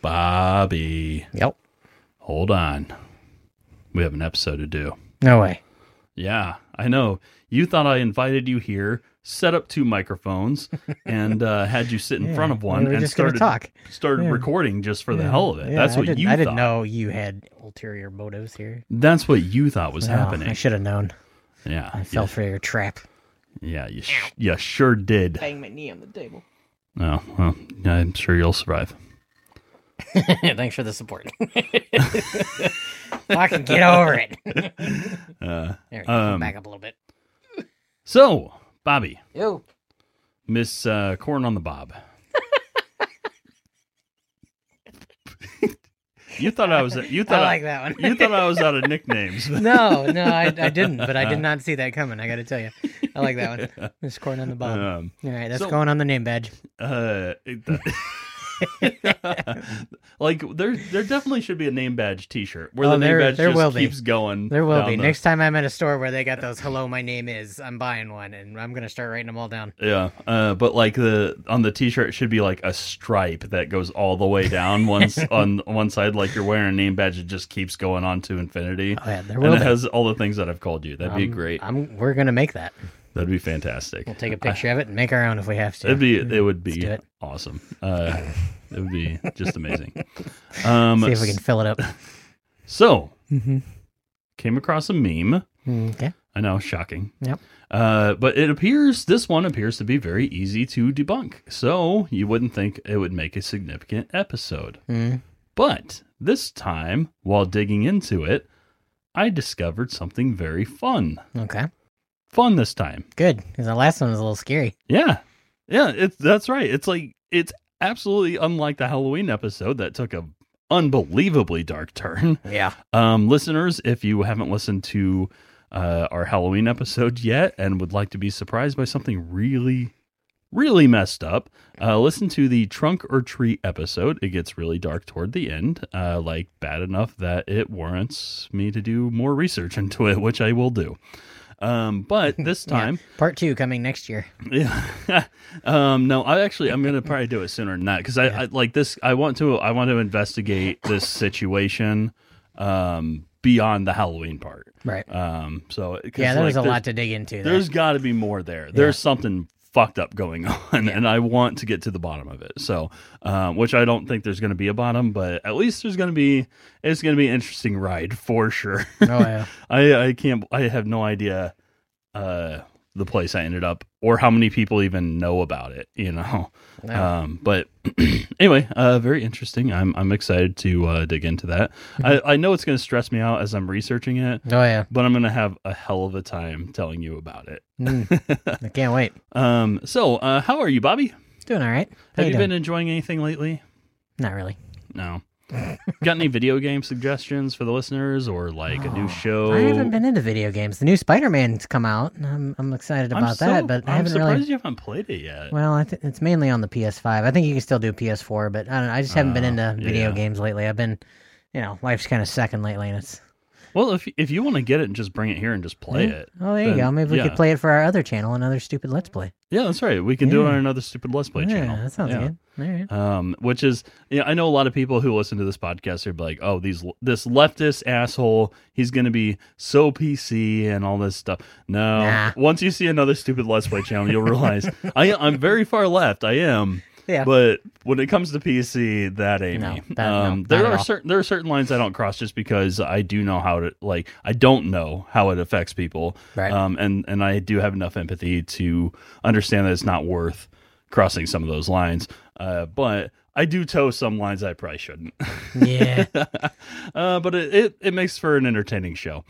Bobby, Yep. hold on. We have an episode to do. No way. Yeah, I know. You thought I invited you here, set up two microphones, and uh, had you sit in Yeah, front of one we and just started talk. started Yeah. recording just for the hell of it. Yeah, That's what didn't- you I thought. didn't know you had ulterior motives here. That's what you thought was Well, happening. I should have known. yeah, I fell for your trap. yeah, you, sh- you sure did. Bang my knee on the table. Oh, well, I'm sure you'll survive. Thanks for the support. Fucking get over it. Uh, There, we go. Um, back up a little bit. so, Bobby, Yo. Miss uh, Corn on the Bob. you thought I was. You I thought like that one. You thought I was out of nicknames. no, no, I, I didn't, but I did not see that coming. I got to tell you, I like that one. Miss Corn on the Bob. Um, All right, that's so- going on the name badge. uh, it- like there, there definitely should be a name badge T-shirt where Oh, the name there- badge there just will be. keeps going. There will be. the- Next time I'm at a store where they got those "Hello, my name is," I'm buying one, and I'm gonna start writing them all down. Yeah, uh, but like the on the T-shirt it should be like a stripe that goes all the way down once on one side, like you're wearing a name badge. It just keeps going on to infinity. Oh yeah, there and will it has all the things that I've called you. That'd be Um, great. I'm, we're gonna make that. That'd be fantastic. We'll take a picture of it and make our own if we have to. It'd be it would be it. awesome. Uh, it would be just amazing. Um, See if we can fill it up. So mm-hmm. came across a meme. Okay. I know, shocking. Yep. Uh, but it appears this one appears to be very easy to debunk. So you wouldn't think it would make a significant episode. Mm. But this time, while digging into it, I discovered something very fun. Okay. Fun this time. Good, because the last one was a little scary. Yeah. Yeah, it's that's right. It's like it's absolutely unlike the Halloween episode that took a unbelievably dark turn. Yeah. Um listeners, if you haven't listened to uh our Halloween episode yet and would like to be surprised by something really really messed up, uh listen to the trunk or treat episode. It gets really dark toward the end, uh like bad enough that it warrants me to do more research into it, which I will do. Um but this Yeah. time Part two coming next year. yeah. um, no, I actually I'm gonna probably do it sooner than that because I, I like this. I want to I want to investigate this situation um, beyond the Halloween part. Right. Um, so Yeah, there's like, a lot to dig into. There. There's got to be more there. There's something fucked up going on, Yeah. and I want to get to the bottom of it. So, um, which I don't think there's going to be a bottom, but at least there's going to be it's going to be an interesting ride for sure. Oh yeah. I I can't I have no idea uh the place I ended up or how many people even know about it, you know. No. Um but anyway, uh very interesting. I'm I'm excited to uh dig into that. I I know it's going to stress me out as I'm researching it, oh yeah. but I'm going to have a hell of a time telling you about it. Mm, I can't wait. Um so, uh how are you, Bobby? Doing all right. How Have you doing? been enjoying anything lately? Not really. No. Got any video game suggestions for the listeners or like a new oh, show? I haven't been into video games. The new Spider-Man's come out. and I'm I'm excited I'm about so- that, but I I'm haven't surprised really. you haven't played it yet. Well, I th- it's mainly on the PS5. I think you can still do PS4, but I don't know. I just haven't been Oh, into video yeah. games lately. I've been, you know, life's kind of second lately, and it's. Well, if if you want to get it and just bring it here and just play Yeah. it. Oh, there you go. Maybe we yeah. could play it for our other channel, another stupid Let's Play. Yeah, that's right. We can do it on another stupid Let's Play yeah, channel. that sounds Yeah. good. All right. Um, which is, yeah, I know a lot of people who listen to this podcast are like, "Oh, these this leftist asshole, he's gonna be so PC and all this stuff." No, Nah. once you see another stupid Let's Play channel, you'll realize I I'm very far left. I am, Yeah. but when it comes to PC, that ain't No, me. that- um, not there are certain there are certain lines I don't cross just because I do know how to like I don't know how it affects people, Right. um, and and I do have enough empathy to understand that it's not worth crossing some of those lines. Uh, but I do toe some lines I probably shouldn't. yeah. uh, but it, it it makes for an entertaining show.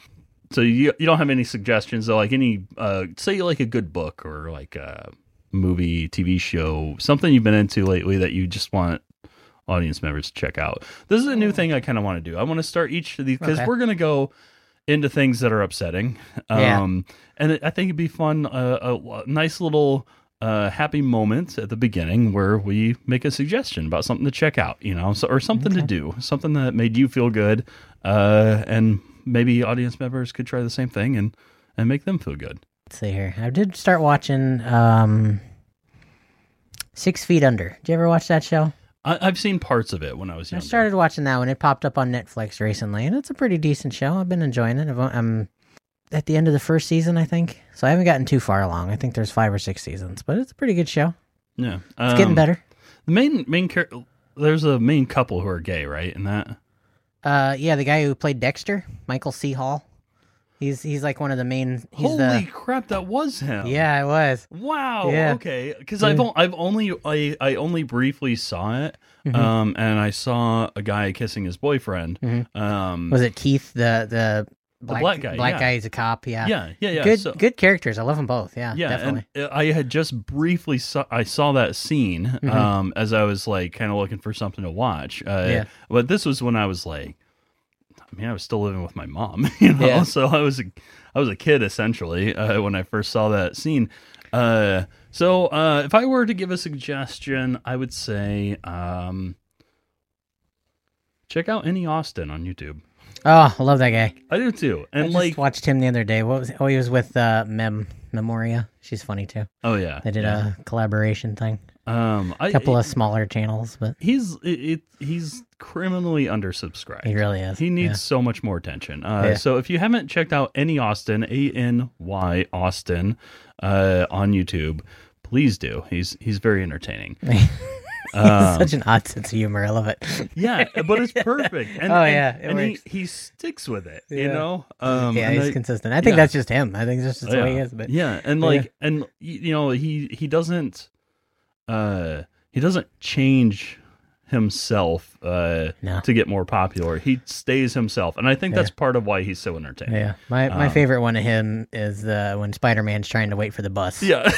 So you you don't have any suggestions though, like any uh, say you like a good book or like a movie, TV show, something you've been into lately that you just want audience members to check out. This is a new thing I kind of want to do. I want to start each of these because Okay. we're gonna go into things that are upsetting. Yeah. Um, and it, I think it'd be fun, uh, a, a nice little uh, happy moment at the beginning where we make a suggestion about something to check out, you know, so, or something to do, something that made you feel good, uh, and maybe audience members could try the same thing and and make them feel good. Let's see here. I did start watching um, Six Feet Under. Did you ever watch that show? I, I've seen parts of it when I was young. I started watching that when it popped up on Netflix recently, and it's a pretty decent show. I've been enjoying it. I've, I'm at the end of the first season, I think, so I haven't gotten too far along. I think there's five or six seasons, but it's a pretty good show. Yeah, It's getting Um, better. The main main char- there's a main couple who are gay, right? In that. Uh, yeah, the guy who played Dexter, Michael C. Hall. He's he's like one of the main. He's Holy the crap, that was him. yeah, it was. Wow. Yeah. Okay. Because I've on- I've only I I only briefly saw it, Mhm. um, and I saw a guy kissing his boyfriend. Mhm. Um, Was it Keith the the black, black guy, Black yeah. guy. He's a cop. Yeah. yeah, yeah, yeah. good so- good characters. I love them both. Yeah, yeah, definitely. and I had just briefly saw I saw that scene Mhm. um as I was like kind of looking for something to watch. Uh, Yeah. But this was when I was like, I mean, I was still living with my mom, you know. Yeah. So I was a, I was a kid essentially uh, when I first saw that scene. Uh, so uh, if I were to give a suggestion, I would say um, check out Any Austin on YouTube. oh, I love that guy. I do too, I and just like, watched him the other day. What was? Oh, he was with uh, Mem Memoria. She's funny too. oh yeah, They did yeah. a collaboration thing. Um, I, A couple of smaller channels, but he's it, it he's criminally undersubscribed. he really is. He needs Yeah. so much more attention. Uh, Yeah. So if you haven't checked out any Austin, A N Y Austin, uh, on YouTube, please do. He's he's very entertaining. Um, Such an odd sense of humor. I love it. yeah, but it's perfect. And, Oh, yeah, it and he, he sticks with it. You know. Um, yeah, and he's I- consistent. I think yeah. that's just him. I think that's just the way he is. But yeah, and Yeah. like and you know he he doesn't uh he doesn't change himself uh No. to get more popular. He stays himself, and I think Yeah. that's part of why he's so entertaining. yeah, my my Um, favorite one of him is uh, when Spider Man's trying to wait for the bus. Yeah.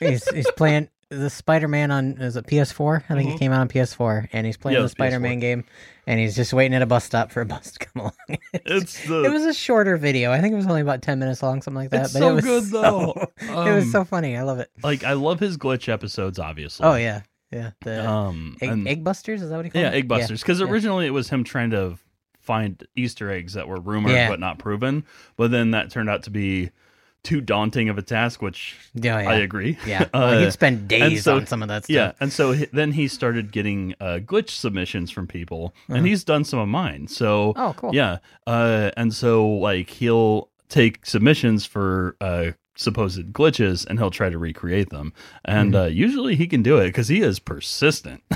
he's he's playing the Spider Man on is it PS4? I think Mhm. it came out on PS4, and he's playing Yeah, the Spider Man PS4. game, and he's just waiting at a bus stop for a bus to come along. It's the it was a shorter video. I think it was only about ten minutes long, something like that. It's but so it was good, so- though. it was Um, so funny. I love it. like I love his glitch episodes, obviously. Oh yeah, yeah. The Um, egg, and- egg busters is that what he called? yeah, it? egg busters. Because yeah. originally it was him trying to find Easter eggs that were rumored but not proven. But then that turned out to be too daunting of a task, which Yeah, yeah. I agree. Yeah, well, Uh, he'd spend days so- on some of that stuff. Yeah, and so he, then he started getting uh, glitch submissions from people, and Uh-huh. he's done some of mine. So Oh, cool. yeah, uh, and so like he'll take submissions for uh, supposed glitches, and he'll try to recreate them. And Mm-hmm. uh, usually he can do it because he is persistent.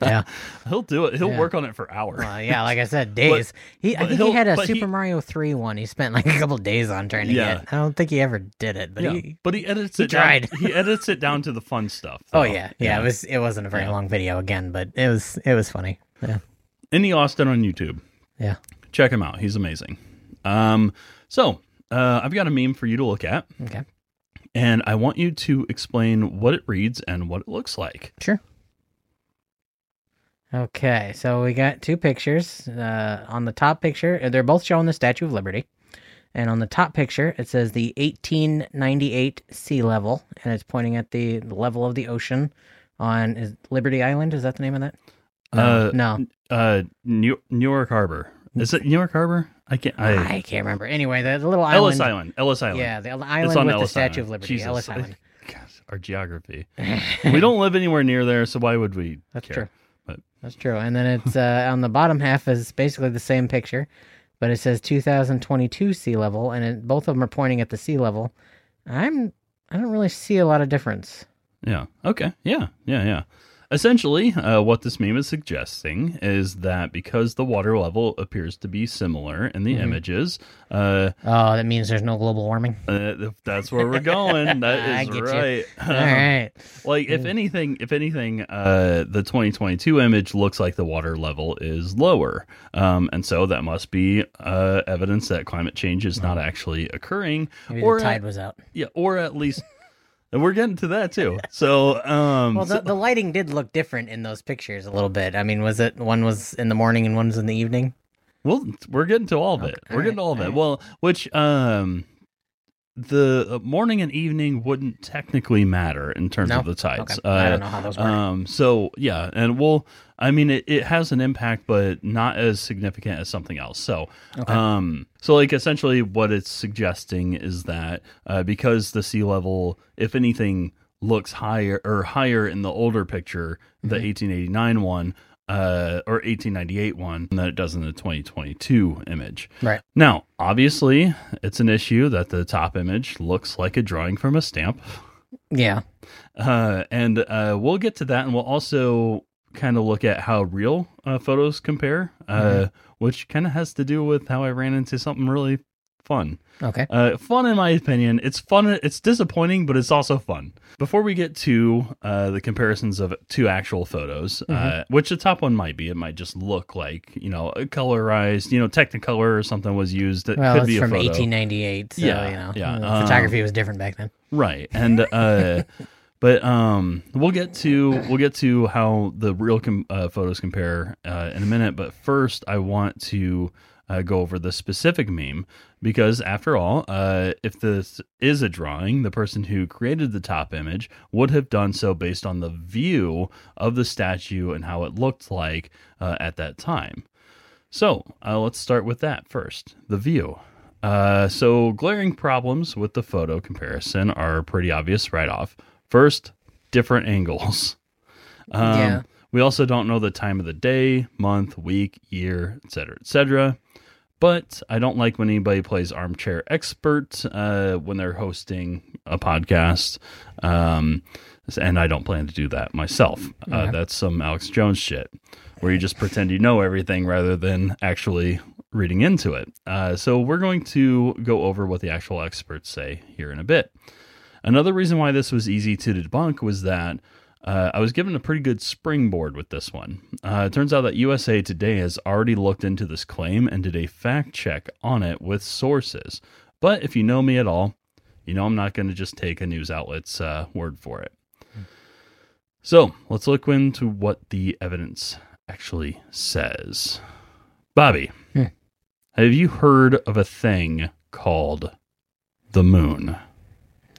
Yeah. he'll do it. He'll Yeah. work on it for hours. Well, yeah, like I said, days. he, I think he had a but he- Super Mario Three one. He spent like a couple days on trying to Yeah. get. I don't think he ever did it, but yeah, he. but he edits he it. tried. Down, he edits it down to the fun stuff. Oh though. yeah, yeah. It was. It wasn't a very long video again, but it was. It was funny. Yeah. Any Austin on YouTube. Yeah. check him out. He's amazing. Um, so uh, I've got a meme for you to look at, Okay. and I want you to explain what it reads and what it looks like. Sure. Okay, so we got two pictures. Uh, on the top picture, uh, they're both showing the Statue of Liberty. And on the top picture, it says the 1898 sea level, and it's pointing at the level of the ocean on is Liberty Island. Is that the name of that? Uh, no, Uh, New York Harbor. Is it New York Harbor? I can't. I, I can't remember. Anyway, the, the little island. Ellis Island. Ellis Island. Yeah, the It's island on with Ellis the Statue Island. of Liberty, Jesus. Ellis Island. Gosh, our geography. we don't live anywhere near there, so why would we That's care? true. But- That's true. And then it's uh, on the bottom half is basically the same picture, but it says 2022 sea level, and it, both of them are pointing at the sea level. I'm I don't really see a lot of difference. Yeah. Okay. Yeah. Yeah. Yeah. Essentially, uh, what this meme is suggesting is that because the water level appears to be similar in the Mhm. images, uh, Oh, that means there's no global warming. uh, that's where we're going. That is right. All right. Like if Mm. anything, if anything, uh, the 2022 image looks like the water level is lower, um, and so that must be uh, evidence that climate change is not actually occurring, Maybe or the tide at, was out. yeah, or at least. And we're getting to that too. So, um, Well, so- the, the lighting did look different in those pictures a little bit. I mean, was it one was in the morning and one was in the evening? Well, we're getting to all of it. Okay, We're getting to all of alright, it. Well, which um the uh, morning and evening wouldn't technically matter in terms No? of the tides. Okay. I Uh, don't know how those work. Um so yeah, and we'll I mean it, it has an impact but not as significant as something else. So Okay. um so like essentially what it's suggesting is that uh because the sea level if anything looks higher or higher in the older picture, the Mhm. 1889 one, uh, or 1898 one, than it does in the 2022 image. Right. Now, obviously, it's an issue that the top image looks like a drawing from a stamp. Yeah. Uh, and uh, we'll get to that, and we'll also kind of look at how real uh, photos compare, uh, Mhm. which kind of has to do with how I ran into something really fun. Okay. Uh, fun, in my opinion. It's fun. It's disappointing, but it's also fun. Before we get to uh, the comparisons of two actual photos, uh, Mhm. which the top one might be, it might just look like you know a colorized, you know, Technicolor or something was used. It Well, could it's be a from photo. 1898, so Yeah, you know, yeah, um, photography was different back then. right and uh but um we'll get to we'll get to how the real com- uh, photos compare uh, in a minute. But first i want to uh, go over the specific meme because after all uh if this is a drawing the person who created the top image would have done so based on the view of the statue and how it looked like uh, at that time. So uh, let's start with that first the view. Uh, so glaring problems with the photo comparison are pretty obvious right off. First, different angles. Um, Yeah. We also don't know the time of the day, month, week, year, etc., etc. But I don't like when anybody plays armchair expert uh, when they're hosting a podcast. Um, and I don't plan to do that myself. Uh, that's some Alex Jones shit where you just pretend you know everything rather than actually reading into it. Uh, so we're going to go over what the actual experts say here in a bit. Another reason why this was easy to debunk was that uh, I was given a pretty good springboard with this one. Uh, it turns out that USA Today has already looked into this claim and did a fact check on it with sources. But if you know me at all, you know I'm not going to just take a news outlet's uh, word for it. So let's look into what the evidence actually says. Bobby, Hmm. have you heard of a thing called the moon?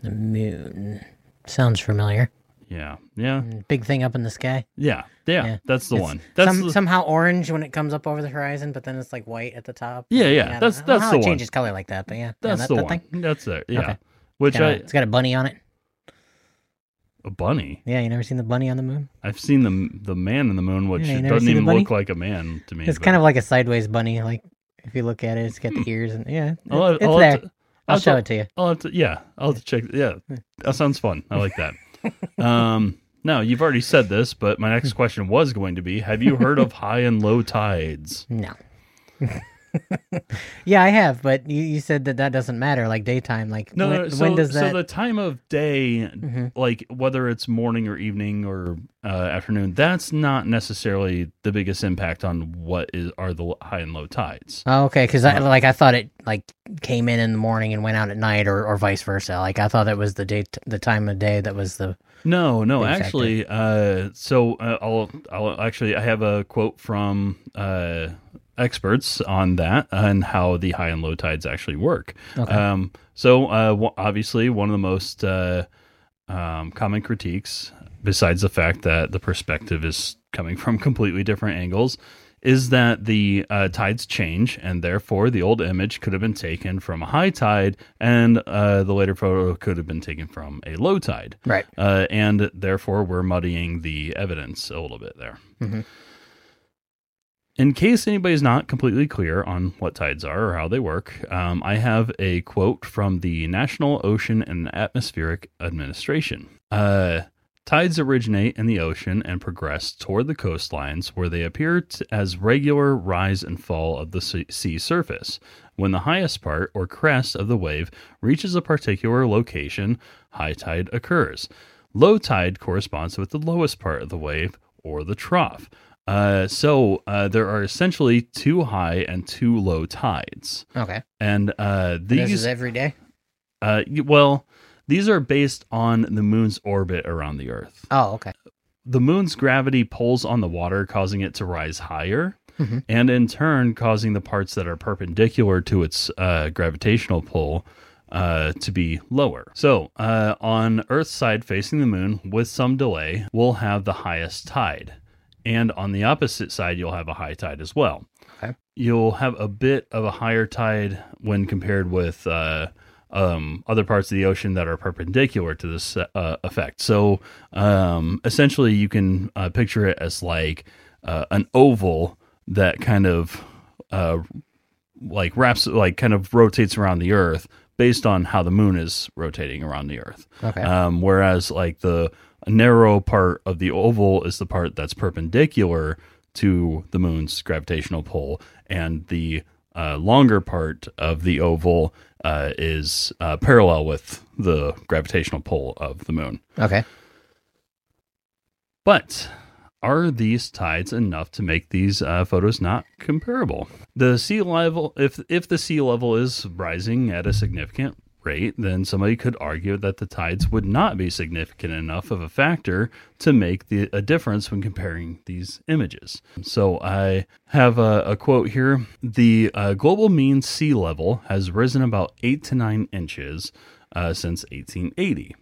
The moon sounds familiar. Yeah, yeah, Mm, Big thing up in the sky. yeah, yeah. Yeah. That's the It's one. That's Some, the, somehow orange when it comes up over the horizon, but then it's like white at the top. Yeah, yeah, don't- that's- don't know that's how the it one. changes color like that, but yeah, yeah, that's that, the that one. thing. That's there. Yeah. Okay. Which Kinda- I it's got a bunny on it. a bunny. Yeah, you never seen the bunny on the moon? I've seen the the man in the moon, which Yeah, doesn't even look like a man to me. It's but- kind of like a sideways bunny. Like if you look at it, it's got the ears and yeah, it- I'll, it's I'll there. have to- I'll I'll show it to you. I'll have to, yeah, I'll have to check. Yeah, that sounds fun. I like that. um, now you've already said this, but my next question was going to be: Have you heard of high and low tides? No. yeah, I have, but you, you said that that doesn't matter. Like daytime, like No, when, no. So, when does that? so the time of day, Mhm. like whether it's morning or evening or uh, afternoon, that's not necessarily the biggest impact on what is are the high and low tides. Oh, okay, because I like I thought it like came in in the morning and went out at night, or, or vice versa. Like I thought that was the day, the time of day that was the. No, no, actually, uh, so uh, I'll, I'll actually, I have a quote from uh, experts on that and how the high and low tides actually work. Okay. Um, so uh, w- obviously, one of the most uh, um, common critiques, besides the fact that the perspective is coming from completely different angles, is that the uh, tides change, and therefore the old image could have been taken from a high tide, and uh, the later photo could have been taken from a low tide. right. Uh, and therefore, we're muddying the evidence a little bit there. Mhm. In case anybody's not completely clear on what tides are or how they work, um, I have a quote from the National Ocean and Atmospheric Administration. Uh, tides originate in the ocean and progress toward the coastlines where they appear t- as regular rise and fall of the sea- sea surface. When the highest part or crest of the wave reaches a particular location, high tide occurs. Low tide corresponds with the lowest part of the wave or the trough. Uh, so uh, there are essentially two high and two low tides, Okay. and uh, this these is every day. uh, well, these are based on the moon's orbit around the Earth. Oh, okay. The moon's gravity pulls on the water, causing it to rise higher, Mhm. and in turn, causing the parts that are perpendicular to its uh, gravitational pull uh, to be lower. So, uh, on Earth's side facing the moon, with some delay, we'll have the highest tide. And on the opposite side, you'll have a high tide as well. Okay. You'll have a bit of a higher tide when compared with uh, um, other parts of the ocean that are perpendicular to this uh, effect. So um, essentially, you can uh, picture it as like uh, an oval that kind of uh, like wraps, like kind of rotates around the Earth based on how the moon is rotating around the Earth. Okay. Um, whereas like the narrow part of the oval is the part that's perpendicular to the moon's gravitational pull, and the uh, longer part of the oval uh, is uh, parallel with the gravitational pull of the moon. okay. But are these tides enough to make these uh, photos not comparable? The sea level, if if the sea level is rising at a significant rate, then somebody could argue that the tides would not be significant enough of a factor to make the, a difference when comparing these images. So I have a, a quote here: "The uh, global mean sea level has risen about eight to nine inches uh, since 1880."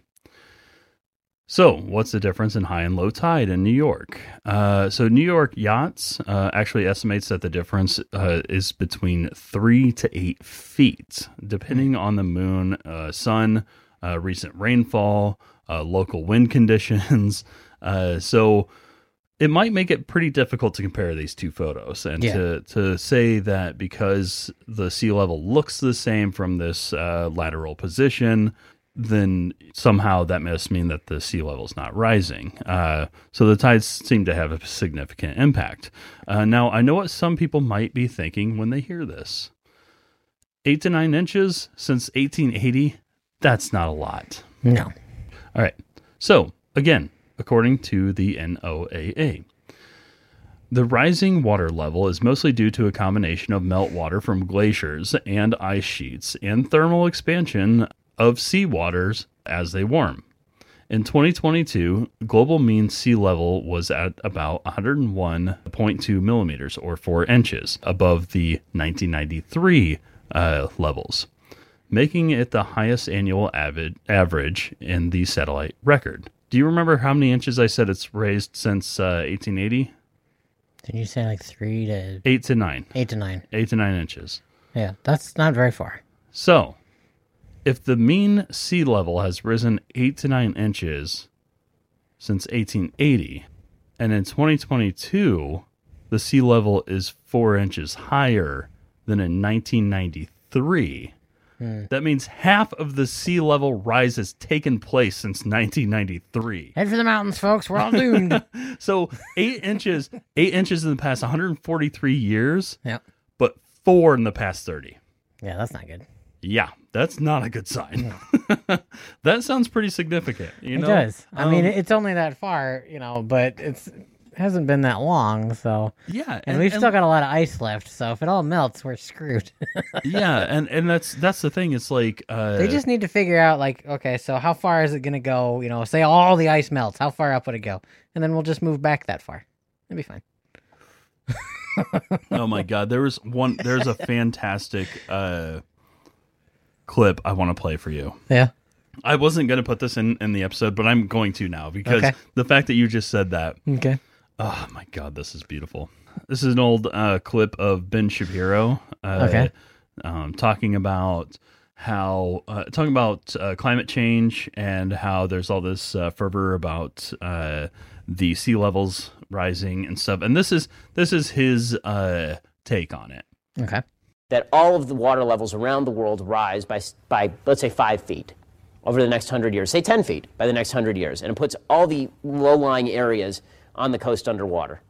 So, what's the difference in high and low tide in New York? Uh, so, New York Yachts uh, actually estimates that the difference uh, is between three to eight feet, depending on the moon, uh, sun, uh, recent rainfall, uh, local wind conditions. Uh, so, it might make it pretty difficult to compare these two photos and Yeah. to, to say that because the sea level looks the same from this uh, lateral position, then somehow that must mean that the sea level is not rising. Uh, so the tides seem to have a significant impact. Uh, now, I know what some people might be thinking when they hear this eight to nine inches since 1880, that's not a lot. No. All right. So, again, according to the NOAA, the rising water level is mostly due to a combination of meltwater from glaciers and ice sheets and thermal expansion of sea waters as they warm. In 2022, global mean sea level was at about 101.2 millimeters or 4 inches above the 1993 uh, levels making it the highest annual avid, average in the satellite record. Do you remember how many inches I said it's raised since uh, 1880? Did you say like three to Eight to nine. eight to nine? Eight to nine inches. Yeah, that's not very far. So, if the mean sea level has risen eight to nine inches since 1880, and in 2022, the sea level is four inches higher than in 1993, hmm. that means half of the sea level rise has taken place since 1993. Head for the mountains, folks. We're all doomed. So, eight inches, eight inches in the past 143 years, yep. but four in the past 30. Yeah, that's not good. Yeah, that's not a good sign. that sounds pretty significant. You It know, does. I mean, Um, it's only that far, you know, but it's it hasn't been that long, so yeah, and, we've still got a lot of ice left. So if it all melts, we're screwed. yeah, and and that's that's the thing. It's like uh, they just need to figure out, like, okay, so how far is it gonna go? You know, say all the ice melts, how far up would it go? And then we'll just move back that far. It'd be fine. oh my god, there was one. There's a fantastic uh, clip I want to play for you. Yeah. I wasn't going to put this in in the episode, but I'm going to now because Okay. the fact that you just said that. Okay. Oh my god, this is beautiful. This is an old uh, clip of Ben Shapiro. Uh, Okay. Um, talking about how uh, talking about uh, climate change and how there's all this uh, fervor about uh, the sea levels rising and stuff. And this is this is his uh, take on it. Okay. That all of the water levels around the world rise by, by let's say, five feet over the next 100 years, say 10 feet by the next 100 years, and it puts all the low lying areas on the coast underwater,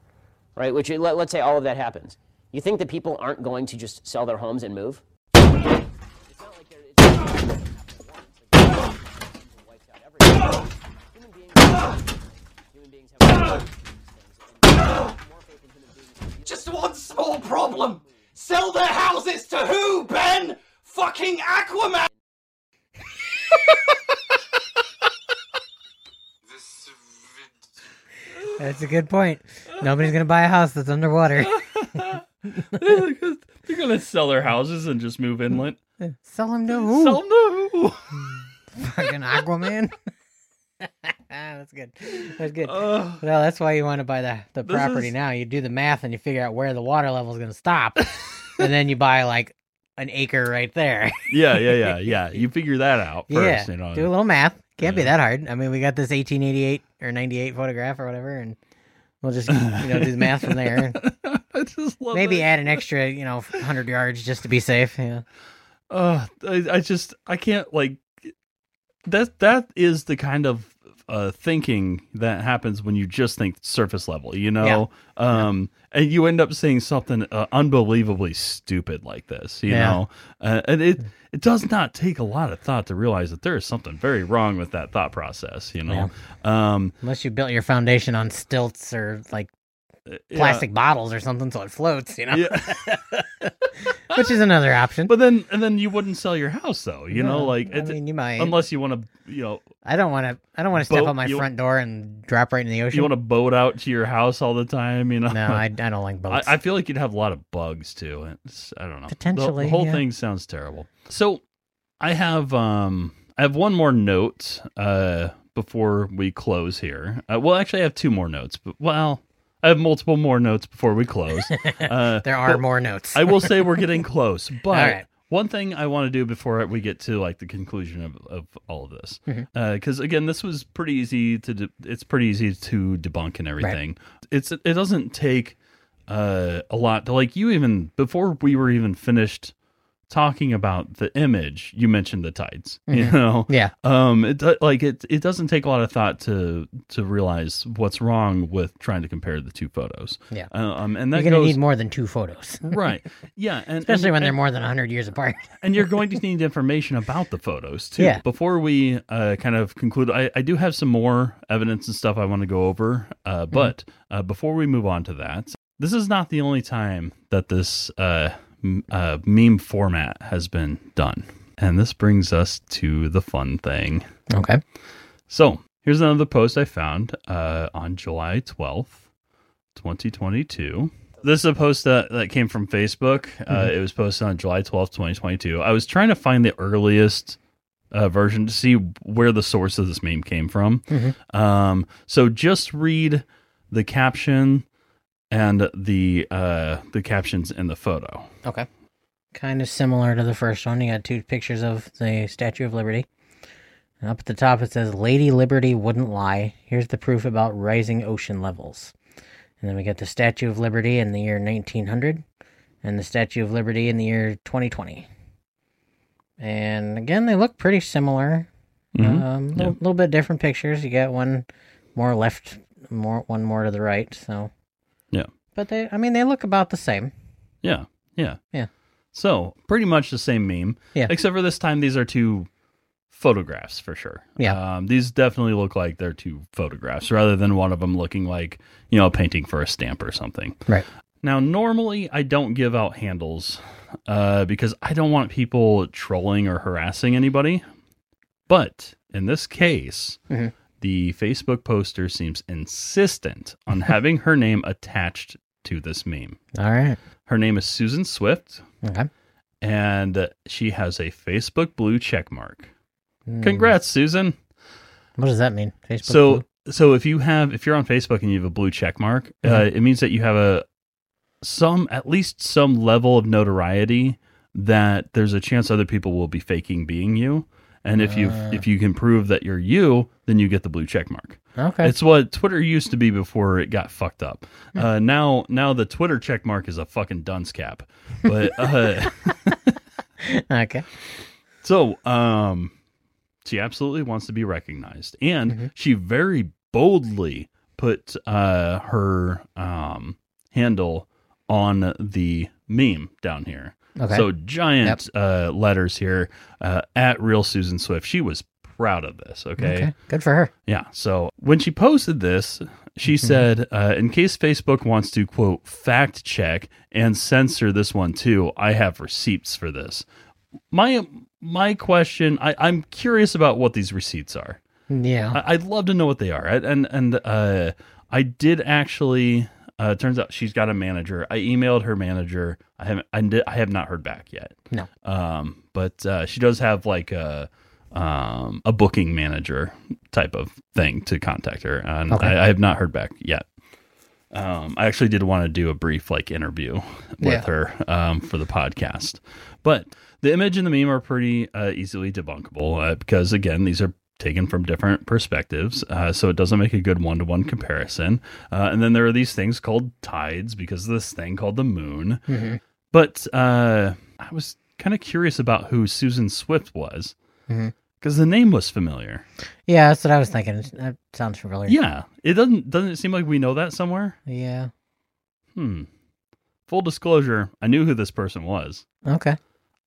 right? Which, let, let's say all of that happens. You think that people aren't going to just sell their homes and move? Just one small problem. Sell their houses to who, Ben? Fucking Aquaman! That's a good point. Nobody's gonna buy a house that's underwater. They're gonna sell their houses and just move inland. Sell them to who? Sell no. Fucking Aquaman. that's good. That's good. Uh, Well, that's why you want to buy the, the property is- now. You do the math and you figure out where the water level is going to stop. and then you buy like an acre right there. Yeah, yeah, yeah, yeah. You figure that out yeah, first. You know. do a little math. Can't be that hard. I mean, we got this 1888 or 98 photograph or whatever, and we'll just you know do the math from there. I just love Maybe that. add an extra, you know, 100 yards just to be safe. Yeah. uh, I, I just I can't like that. That is the kind of uh, thinking that happens when you just think surface level. You know, um, and you end up saying something uh, unbelievably stupid like this. You Yeah. know, uh, and it it does not take a lot of thought to realize that there is something very wrong with that thought process. You know, um, Unless you built your foundation on stilts or like yeah. plastic bottles or something so it floats, you know, Yeah. which is another option. But then, and then you wouldn't sell your house, though. You know, like I mean, you might. unless you want to, you know, I don't want to. I don't want to step on my front door and drop right in the ocean. you want to boat out to your house all the time. You know, no, I, I don't like I, boats. I feel like you'd have a lot of bugs too. It's, I don't know. The- Potentially, the, whole yeah. thing sounds terrible. So, I have um, I have one more note uh before we close here. Uh, well, actually, I have two more notes, but well, I have multiple more notes before we close. Uh, there are more notes. I will say we're getting close, but right. one thing I want to do before we get to like the conclusion of, of all of this, because again, this was pretty easy to de- it's pretty easy to debunk and everything. It's it doesn't take uh, a lot to like you even before we were even finished talking about the image you mentioned the tides you Mhm. know yeah, um it like it it doesn't take a lot of thought to to realize what's wrong with trying to compare the two photos Yeah. um and that you're gonna goes need more than two photos, right yeah and especially and, when they're and, more than hundred years apart. and you're going to need information about the photos too Yeah. before we uh kind of conclude i, I do have some more evidence and stuff i want to go over uh Mm-hmm. but uh before we move on to that this is not the only time that this uh, uh meme format has been done and this brings us to the fun thing Okay. so here's another post I found uh, on July 12th, 2022. This is a post that, that came from Facebook. Uh, it was posted on July 12th, 2022. I was trying to find the earliest uh, version to see where the source of this meme came from. Um, so just read the caption and the uh, the captions in the photo. Okay. Kind of similar to the first one. You got two pictures of the Statue of Liberty. And up at the top it says Lady Liberty wouldn't lie. Here's the proof about rising ocean levels. And then we got the Statue of Liberty in the year 1900 and the Statue of Liberty in the year 2020. And again, they look pretty similar. Mhm. Um, little, little bit different pictures. You got one more left, more one more to the right. So Yeah. But they, I mean, they look about the same. Yeah, yeah, Yeah. So pretty much the same meme. Yeah. Except for this time, these are two photographs for sure. Yeah. Um, these definitely look like they're two photographs rather than one of them looking like you know a painting for a stamp or something. Right. Now, normally I don't give out handles uh, because I don't want people trolling or harassing anybody. But in this case, Mhm. the Facebook poster seems insistent on having her name attached to this meme. All right. Her name is Susan Swift, Okay. and she has a Facebook blue check mark. Hmm. Congrats, Susan. What does that mean? Facebook. So, blue? so if you have, if you're on Facebook and you have a blue check mark, uh, Mhm. it means that you have a some, at least some level of notoriety that there's a chance other people will be faking being you. And if you Ah. if you can prove that you're you, then you get the blue check mark. okay. It's what Twitter used to be before it got fucked up. Hmm. Uh, now, now the Twitter check mark is a fucking dunce cap. But uh, okay. So, um, she absolutely wants to be recognized, and Mhm. she very boldly put uh her um handle on the meme down here. Okay. So giant uh letters here uh, at real Susan Swift. She was proud of this. okay. Good for her. Yeah. So when she posted this, she Mm-hmm. said, uh, in case Facebook wants to, quote, fact check and censor this one too, I have receipts for this. My my question, I, I'm curious about what these receipts are. Yeah. I, I'd love to know what they are. And and, and uh, I did actually. Uh, turns out she's got a manager. I emailed her manager. I haven't. I, did, I have not heard back yet. No. Um, but uh, she does have like a um a booking manager type of thing to contact her, and Okay. I, I have not heard back yet. Um, I actually did want to do a brief like interview with Yeah. her um, for the podcast, but the image and the meme are pretty uh, easily debunkable uh, because again, these are taken from different perspectives, uh, so it doesn't make a good one-to-one comparison. Uh, and then there are these things called tides because of this thing called the moon. Mhm. But uh, I was kind of curious about who Susan Swift was Mhm. because the name was familiar. Yeah, that's what I was thinking. That sounds familiar. Yeah, it doesn't doesn't it seem like we know that somewhere? Yeah. Hmm. Full disclosure, I knew who this person was. Okay.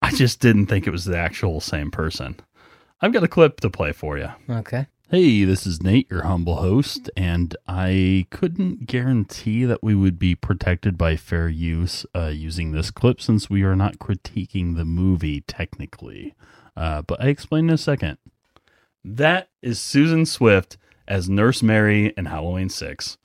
I just didn't think it was the actual same person. I've got a clip to play for you. Okay. Hey, this is Nate, your humble host, and I couldn't guarantee that we would be protected by fair use uh, using this clip since we are not critiquing the movie technically. Uh, but I explain in a second. That is Susan Swift as Nurse Mary in Halloween 6.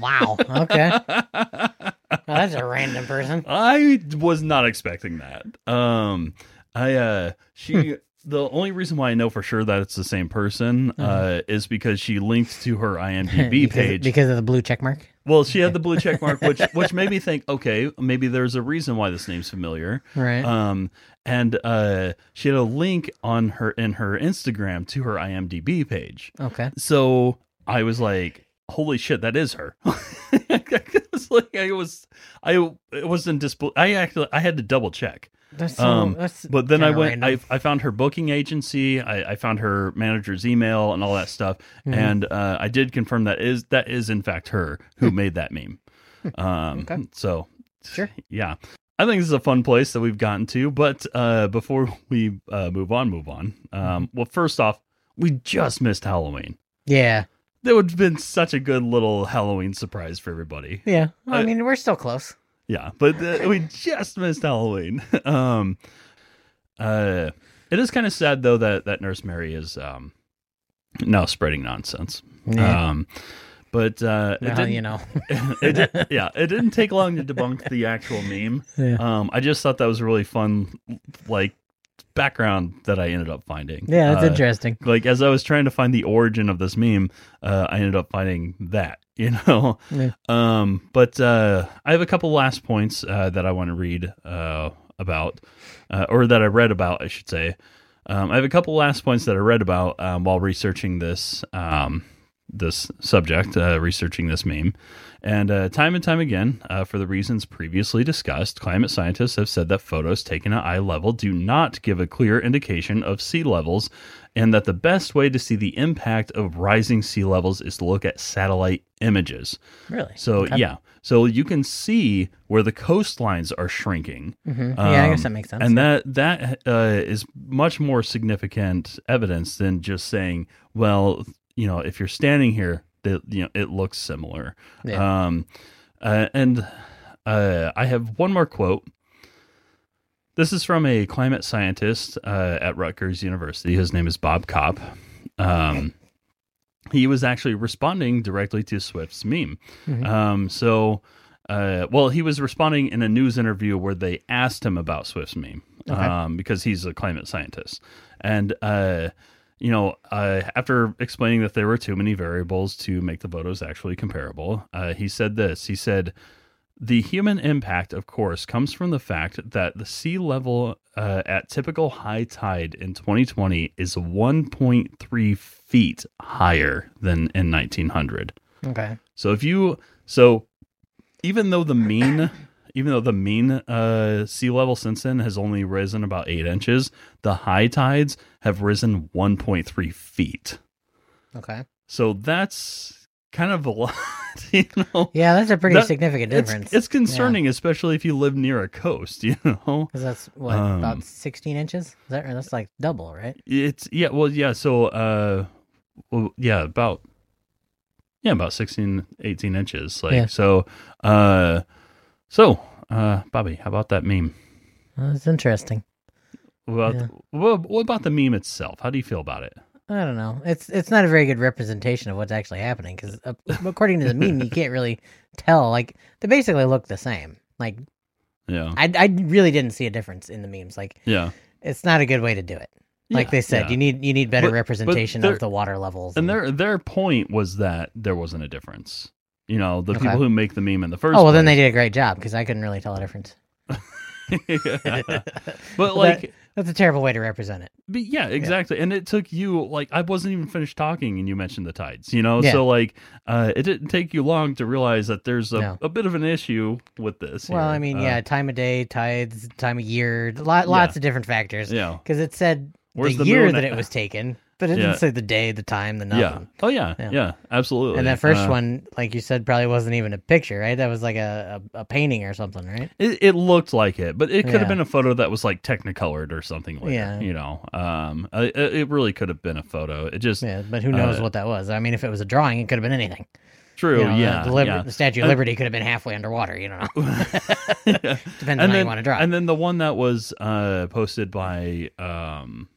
Wow. Okay. Well, that's a random person. I was not expecting that. Um, I uh, she the only reason why I know for sure that it's the same person uh is because she linked to her IMDb because, page. because of the blue check mark. well, she had the blue check mark, which which made me think, okay, maybe there's a reason why this name's familiar. Right. Um, and uh, she had a link on her in her Instagram to her IMDb page. okay. So I was like, "Holy shit, that is her!" I was like, I was, I it wasn't disbel. I actually, I had to double check. That's so, Um, that's But then I went, I. I found her booking agency, I, I found her manager's email and all that stuff, Mhm. and uh, I did confirm that is that is in fact her who made that meme. Um, Okay. so Sure. yeah. I think this is a fun place that we've gotten to, but uh, before we uh, move on, move on. Um, Mm-hmm. well, first off, we just missed Halloween. Yeah. That would have been such a good little Halloween surprise for everybody. Yeah. I- mean, we're still close. Yeah, but uh, we just missed Halloween. um, uh, it is kind of sad though that that Nurse Mary is um now spreading nonsense. Yeah. Um, but uh, it didn't, you know. it did, yeah, it didn't take long to debunk the actual meme. Yeah. Um, I just thought that was a really fun, like background that I ended up finding. Yeah, that's Uh, interesting. Like as I was trying to find the origin of this meme, uh, I ended up finding that. You know, Yeah. um, but uh, I have a couple last points uh, that I want to read uh, about, uh, or that I read about, I should say. Um, I have a couple last points that I read about um, while researching this um, this subject, uh, researching this meme, and uh, time and time again, uh, for the reasons previously discussed, climate scientists have said that photos taken at eye level do not give a clear indication of sea levels, and that the best way to see the impact of rising sea levels is to look at satellite images. Really? So Okay. yeah, so you can see where the coastlines are shrinking. Mhm. yeah, I guess Um, that makes sense. And that that uh, is much more significant evidence than just saying, well, you know, if you're standing here, that you know, it looks similar. Yeah. Um, uh, and uh, I have one more quote. This is from a climate scientist uh, at Rutgers University. His name is Bob Kopp. Um, he was actually responding directly to Swift's meme. Mhm. Um, so, uh, well, he was responding in a news interview where they asked him about Swift's meme Okay. um, because he's a climate scientist. And, uh, you know, uh, after explaining that there were too many variables to make the photos actually comparable, uh, he said this. He said, the human impact, of course, comes from the fact that the sea level uh, at typical high tide in 2020 is 1.3 feet higher than in 1900. okay. So if you so even though the mean even though the mean uh, sea level since then has only risen about eight inches, the high tides have risen 1.3 feet. Okay. So that's kind of a lot, you know. Yeah, that's a pretty That- significant difference. it's concerning, especially if you live near a coast. You know, Because that's what Um, about sixteen inches. Is that that's like double, right? it's yeah. Well, yeah. So, uh, well, yeah, about yeah, about 16, 18 inches. Like Yeah. so, uh, so, uh, Bobby, how about that meme? Well, that's interesting. What about, Yeah. what, what about the meme itself? How do you feel about it? I don't know. It's it's not a very good representation of what's actually happening because according to the meme, you can't really tell. Like they basically look the same. Like Yeah, I I really didn't see a difference in the memes. Like yeah, it's not a good way to do it. Like Yeah, they said, yeah. you need you need better But- but representation there- of the water levels. and their their point was that there wasn't a difference. You know, the Okay. people who make the meme in the first. Oh well, then they did a great job because I couldn't really tell the difference. but like, that- that's a terrible way to represent it. but yeah, exactly. And it took you like I wasn't even finished talking, and you mentioned the tides. You know, Yeah. so like, uh, it didn't take you long to realize that there's a, No. a bit of an issue with this. Well. I mean, Uh, yeah, time of day, tides, time of year, lot, lots of different factors. yeah, Because it said Where's the, the year that it was taken, but it Yeah. didn't say the day, the time, the nothing. yeah. Oh yeah, Yeah. yeah, absolutely. And that first Uh, one, like you said, probably wasn't even a picture, right? That was like a, a, a painting or something, right? It, it looked like it, but it could Yeah. have been a photo that was like technicolored or something like Yeah. that. You know, um, it, it really could have been a photo. It just Yeah, but who knows Uh, what that was? I mean, if it was a drawing, it could have been anything. true. You know, yeah, the, Liber- yeah. the Statue of Uh, Liberty could have been halfway underwater. You know. Depends on and how then, you want to draw. And then the one that was uh, posted by um,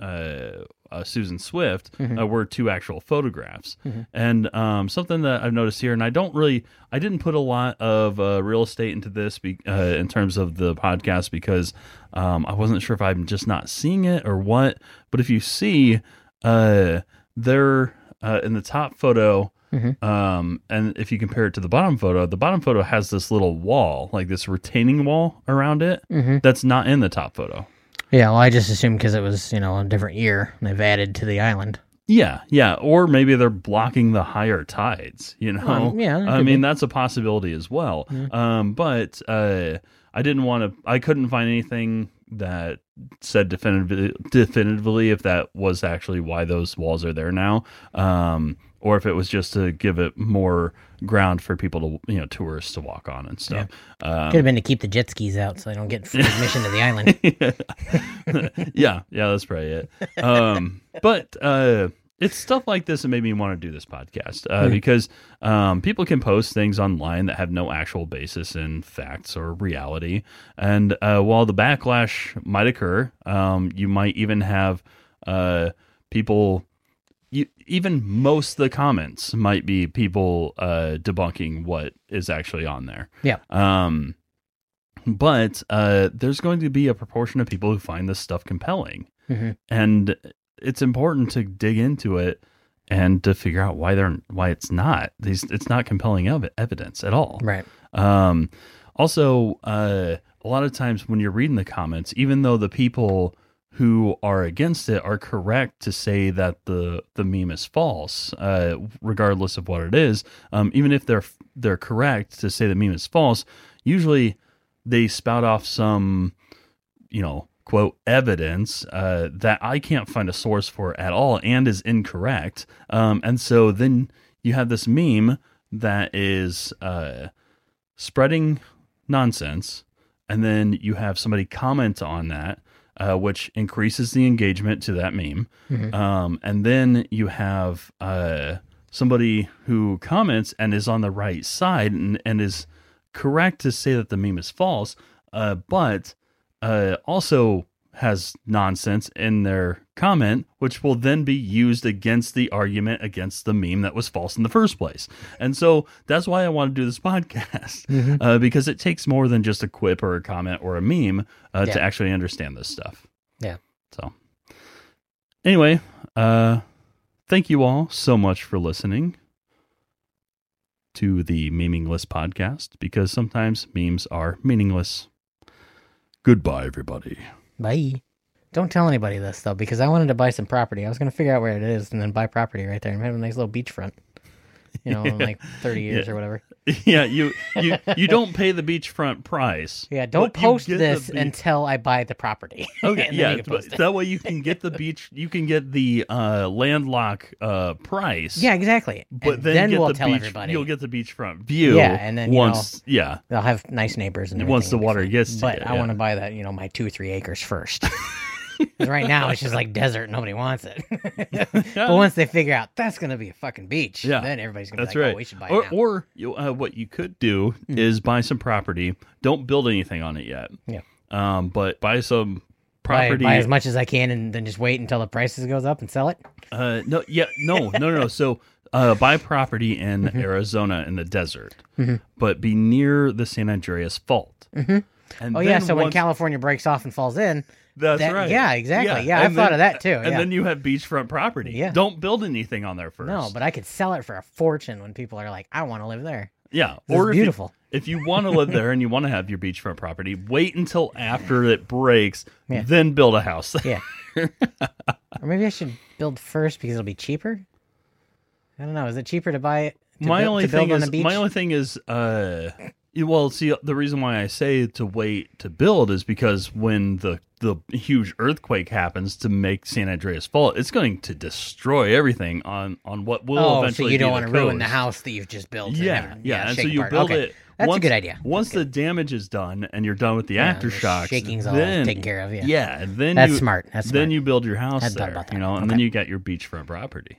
uh, uh, Susan Swift Mm-hmm. uh, were two actual photographs. And um, something that I've noticed here, and I don't really, I didn't put a lot of uh, real estate into this be, uh, in terms of the podcast because um, I wasn't sure if I'm just not seeing it or what. But if you see, uh, there uh, in the top photo. Mm-hmm. Um, and if you compare it to the bottom photo, the bottom photo has this little wall, like this retaining wall around it. Mm-hmm. That's not in the top photo. Yeah, well, I just assumed because it was you know a different year, and they've added to the island. Yeah, yeah, or maybe they're blocking the higher tides. You know, yeah, I mean be. that's a possibility as well. Um, but uh, I didn't want to. I couldn't find anything that said definitively, definitively if that was actually why those walls are there now, um, or if it was just to give it more ground for people to, you know, tourists to walk on and stuff. Um, Could have been to keep the jet skis out so they don't get free admission to the island. yeah, yeah, that's probably it. Um, but uh, it's stuff like this that made me want to do this podcast uh, because um, people can post things online that have no actual basis in facts or reality, and uh, while the backlash might occur, um, you might even have uh, people. You, even most of the comments might be people uh, debunking what is actually on there. Yeah. Um, but uh, there's going to be a proportion of people who find this stuff compelling, Mhm. and it's important to dig into it and to figure out why they're why it's not these it's not compelling ev- evidence at all. right. Um, also, uh, a lot of times when you're reading the comments, even though the people who are against it are correct to say that the the meme is false, uh, regardless of what it is, um, even if they're they're correct to say the meme is false, usually they spout off some, you know, quote evidence uh, that I can't find a source for at all and is incorrect. Um, and so then you have this meme that is uh, spreading nonsense, and then you have somebody comment on that, uh, which increases the engagement to that meme. Um, and then you have uh, somebody who comments and is on the right side and, and is correct to say that the meme is false, uh, but uh, also has nonsense in their comment, which will then be used against the argument against the meme that was false in the first place. And so that's why I want to do this podcast uh, because it takes more than just a quip or a comment or a meme uh, to actually understand this stuff. Yeah. So, anyway, uh, thank you all so much for listening to the Meaningless podcast because sometimes memes are meaningless. Goodbye, everybody. Bye. Don't tell anybody this though, because I wanted to buy some property. I was gonna figure out where it is and then buy property right there and have a nice little beachfront. You know, in like thirty years Yeah. or whatever. yeah, you you you don't pay the beachfront price. Yeah, don't post this beach- until I buy the property. Okay, yeah, that way you can get the beach, you can get the uh, landlock uh, price. Yeah, exactly. but And then, get we'll the tell beach, everybody. You'll get the beachfront view. Yeah, and then, once, yeah, They'll have nice neighbors and Once the water gets to But you, I yeah. want to buy that, you know, my two three acres first. Right now it's just like desert, nobody wants it. but once they figure out that's gonna be a fucking beach, Yeah, then everybody's gonna that's be like, right. "Oh, we should buy or it now." or you, uh, what you could do is buy some property. Don't build anything on it yet. Yeah. Um, but buy some property. buy as much as I can, and then just wait until the prices goes up and sell it. Uh, no, yeah, no, no, no, no. So, uh, buy property in Mm-hmm. Arizona in the desert, but be near the San Andreas Fault. Mm-hmm. And Oh yeah, so when California breaks off and falls in, That's That- right. yeah, exactly. Yeah, and I've thought of that too, And yeah. then you have beachfront property. Yeah. Don't build anything on there first. No, but I could sell it for a fortune when people are like, I want to live there. yeah, This or is if you- beautiful. If you, want to live there and you want to have your beachfront property, wait until after it breaks, Yeah. then build a house. Yeah. or maybe I should build first because it'll be cheaper. I don't know. Is it cheaper to buy it? To my build, only to thing on is the beach? my only thing is uh you- well see the reason why i say to wait to build is because when the the huge earthquake happens to make san andreas fall it's going to destroy everything on on what will oh, so eventually you don't want to ruin the house that you've just built. and yeah yeah, and so you apart. build Okay. it That's once, a good idea. once the damage is done and you're done with the Yeah, the aftershocks shaking's all taken care of, yeah. yeah then That's you, smart. That's then you build your house thought there about you that. know and then you got your beachfront property